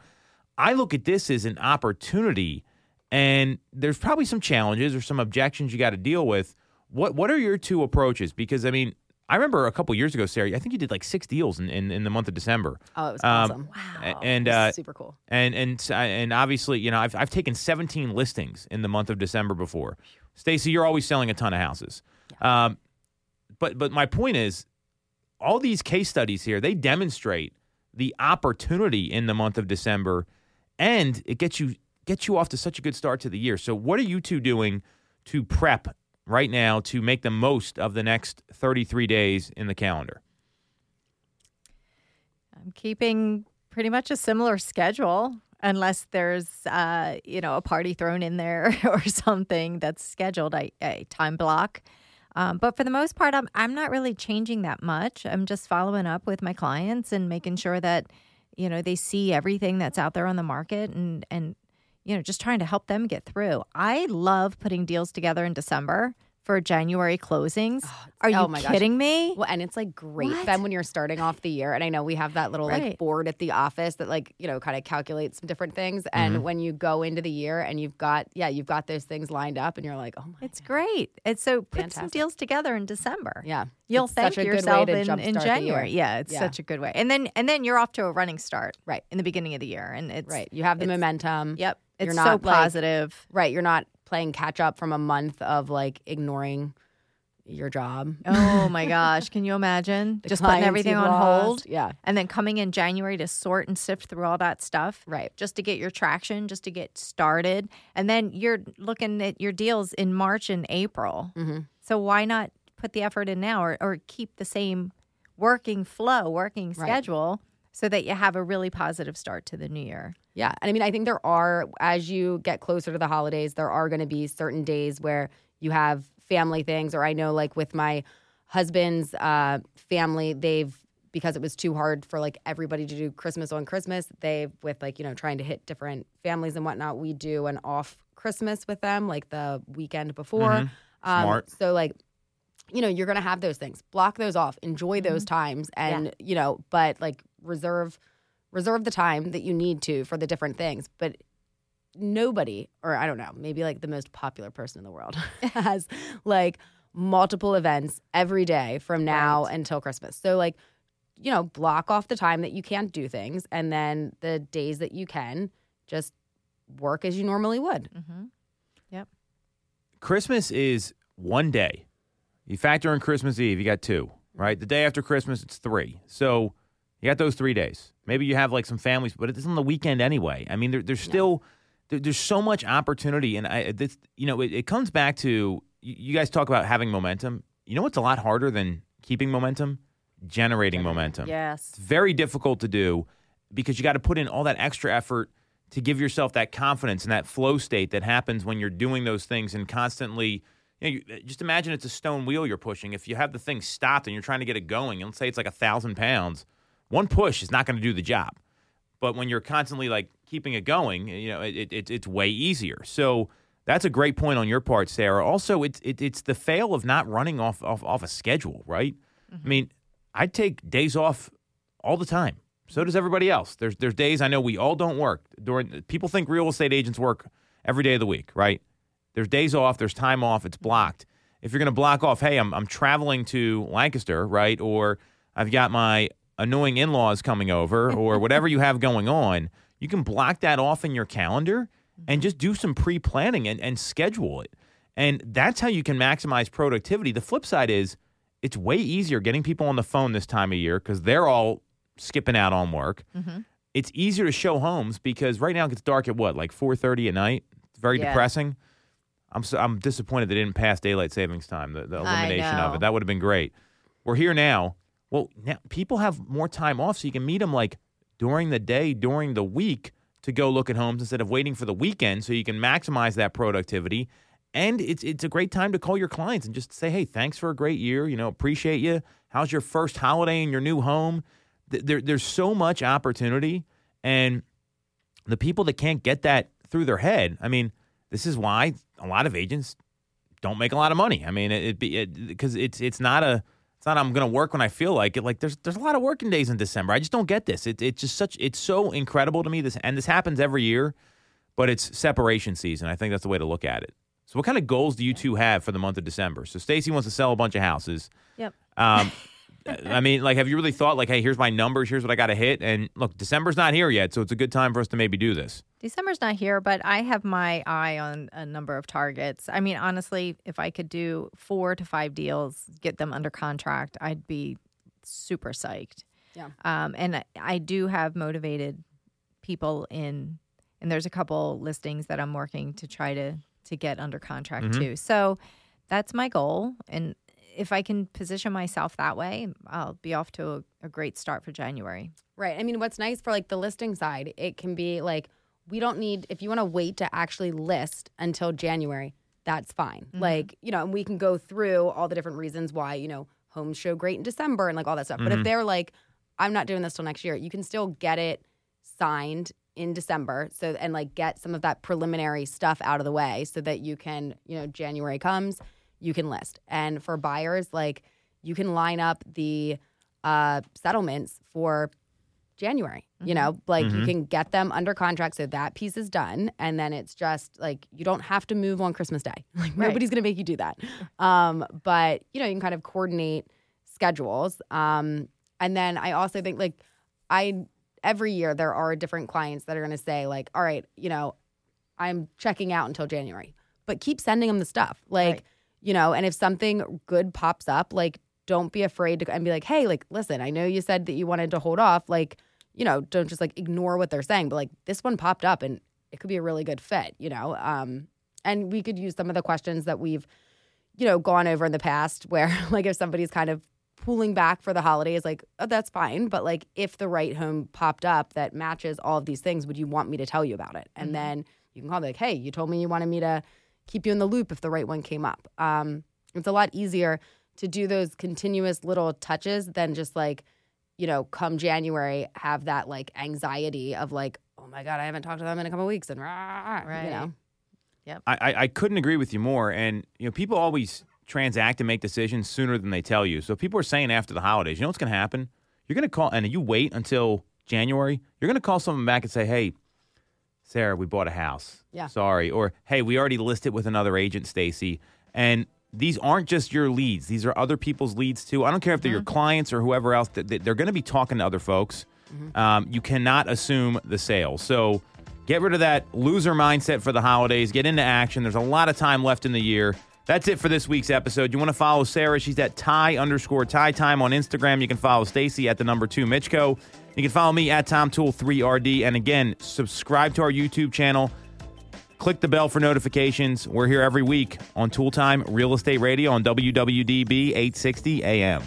I look at this as an opportunity, and there's probably some challenges or some objections you got to deal with. What What are your two approaches? Because I mean, I remember a couple years ago, Sarah. I think you did like six deals in, in, in the month of December.
Oh, it was
Um,
awesome.
A- And uh,
super cool.
and and and obviously, you know, I've I've taken 17 listings in the month of December before. Stacey, you're always selling a ton of houses. Um, but but my point is, all these case studies here they demonstrate the opportunity in the month of December, and it gets you gets you off to such a good start to the year. So, what are you two doing to prep right now to make the most of the next 33 days in the calendar?
I'm keeping pretty much a similar schedule unless there's uh, you know a party thrown in there or something that's scheduled a, a time block um, but for the most part I'm, I'm not really changing that much i'm just following up with my clients and making sure that you know they see everything that's out there on the market and and you know just trying to help them get through. I love putting deals together in december for January closings. Oh, Are you
oh my gosh.
kidding me?
Well, and it's like great
What?
then when you're starting off the year. And I know we have that little
Right.
like board at the office that like, you know, kind of calculates some different things. And mm-hmm. when you go into the year and you've got, yeah, you've got those things lined up and you're like, oh my
It's great. It's so put some deals together in December.
Yeah.
You'll
It's
thank
such a good way
yourself in, in. January. Yeah, it's
Yeah.
such a good way. And then and then you're off to a running start.
Right.
In the beginning of the year. And it's
Right. You have the momentum.
Yep. It's
You're
so
not, like-
positive.
Right. You're not playing catch up from a month of like ignoring your job.
oh my gosh. Can you imagine? Just putting everything on
lost.
hold.
Yeah.
And then coming in January to sort and sift through all that stuff.
Right.
Just to get your traction, just to get started. And then you're looking at your deals in March and April.
Mhm.
So why not put the effort in now or, or keep the same working flow, working
Right.
schedule so that you have a really positive start to the new year?
Yeah. And I mean, I think there are, as you get closer to the holidays, there are going to be certain days where you have family things. Or I know, like with my husband's uh, family, they've, because it was too hard for like everybody to do Christmas on Christmas, they, with like, you know, trying to hit different families and whatnot, we do an off Christmas with them, like the weekend before. Um,
Smart.
So, like, you know, you're going to have those things. Block those off. Enjoy those times and, you know, but like reserve reserve the time that you need to for the different things. But nobody, or I don't know, maybe like the most popular person in the world has like multiple events every day from now until Christmas. So like, you know, block off the time that you can't do things and then the days that you can just work as you normally would.
Mm-hmm. Yep.
Christmas is one day. You factor in Christmas Eve, you got two, right? The day after Christmas, it's three. So you got those three days. Maybe you have like some families, but it's on the weekend anyway. I mean, there, there's still there, there's so much opportunity, and I this you know it, it comes back to you, guys talk about having momentum. You know what's a lot harder than keeping momentum? Generating momentum.
Yes.
It's very difficult to do because you got to put in all that extra effort to give yourself that confidence and that flow state that happens when you're doing those things and constantly. You know, you, uh, just imagine it's a stone wheel you're pushing. If you have the thing stopped and you're trying to get it going, and let's say it's like a thousand pounds, one push is not going to do the job. But when you're constantly like keeping it going, you know, it, it, it's way easier. So that's a great point on your part, Sarah. Also, it's it, it's the fail of not running off off, off a schedule, right? I mean, I take days off all the time. So does everybody else. There's there's days I know we all don't work. During people think real estate agents work every day of the week, right? There's days off, there's time off, it's blocked. If you're going to block off, hey, I'm I'm traveling to Lancaster, right? Or I've got my annoying in-laws coming over or whatever you have going on, you can block that off in your calendar and just do some pre-planning and, and schedule it. And that's how you can maximize productivity. The flip side is it's way easier getting people on the phone this time of year because they're all skipping out on work. Mm-hmm. It's easier to show homes because right now it gets dark at what, like 4.30 at night? It's very
Yeah.
depressing. I'm so, I'm disappointed they didn't pass daylight savings time, the, the elimination of it. That would have been great. We're here now. Well, now people have more time off, so you can meet them like during the day, during the week to go look at homes instead of waiting for the weekend, so you can maximize that productivity. And it's it's a great time to call your clients and just say, "Hey, thanks for a great year. You know, appreciate you. How's your first holiday in your new home?" Th- There, there's so much opportunity, and the people that can't get that through their head. I mean, this is why a lot of agents don't make a lot of money. I mean, it because it, it's it's not a It's not I'm going to work when I feel like it. Like there's there's a lot of working days in December. I just don't get this. It, it's just such it's so incredible to me. This and this happens every year, but it's separation season. I think that's the way to look at it. So what kind of goals do you two have for the month of December? So Stacey wants to sell a bunch of houses.
Yep.
Um, I mean, like, have you really thought like, hey, here's my numbers, here's what I got to hit, and look, December's not here yet, so it's a good time for us to maybe do this.
December's not here, but I have my eye on a number of targets. I mean, honestly, if I could do four to five deals, get them under contract, I'd be super psyched.
Yeah.
Um, and I- I do have motivated people in, and there's a couple listings that I'm working to try to to get under contract
Mhm.
too. So that's my goal, and if I can position myself that way, I'll be off to a, a great start for January.
Right. I mean, what's nice for like the listing side, it can be like we don't need if you want to wait to actually list until January, that's fine. Mm-hmm. Like, you know, and we can go through all the different reasons why, you know, homes show great in December and like all that stuff. But if mm-hmm. they're like, I'm not doing this till next year, you can still get it signed in December. So and like get some of that preliminary stuff out of the way so that you can, you know, January comes, you can list. And for buyers, like you can line up the uh settlements for January. You know, like you can get them under contract so that piece is done. And then it's just like you don't have to move on Christmas Day. Like
Right.
nobody's gonna make you do that. Um, but you know, you can kind of coordinate schedules. Um, and then I also think like I every year there are different clients that are gonna say, like, all right, you know, I'm checking out until January. But keep sending them the stuff. Like,
Right.
You know, and if something good pops up, like don't be afraid to and be like, hey, like, listen, I know you said that you wanted to hold off. Like, you know, don't just like ignore what they're saying, but like this one popped up and it could be a really good fit, you know? Um, and we could use some of the questions that we've, you know, gone over in the past where like if somebody's kind of pulling back for the holidays, like, oh, that's fine. But like if the right home popped up that matches all of these things, would you want me to tell you about it? And then you can call me like, hey, you told me you wanted me to keep you in the loop if the right one came up. Um, it's a lot easier to do those continuous little touches than just like, you know, come January, have that like anxiety of like, oh my God, I haven't talked to them in a couple weeks and rah, rah, rah,
Right.
you know.
I, I, I couldn't agree with you more. And you know, people always transact and make decisions sooner than they tell you. So if people are saying after the holidays, you know what's going to happen? You're going to call, and you wait until January. You're going to call someone back and say, "Hey, Sarah, we bought a house.
Yeah.
sorry," or "Hey, we already listed with another agent, Stacey." And these aren't just your leads; these are other people's leads too. I don't care if they're your clients or whoever else. th- th- They're going to be talking to other folks. Um, you cannot assume the sale. So get rid of that loser mindset for the holidays. Get into action. There's a lot of time left in the year. That's it for this week's episode. You want to follow Sarah? She's at tie underscore tie Time on Instagram. You can follow Stacy at the number two Mitchko. You can follow me at TomToole3RD. And again, subscribe to our YouTube channel. Click the bell for notifications. We're here every week on Toole Time Real Estate Radio on WWDB 860 AM.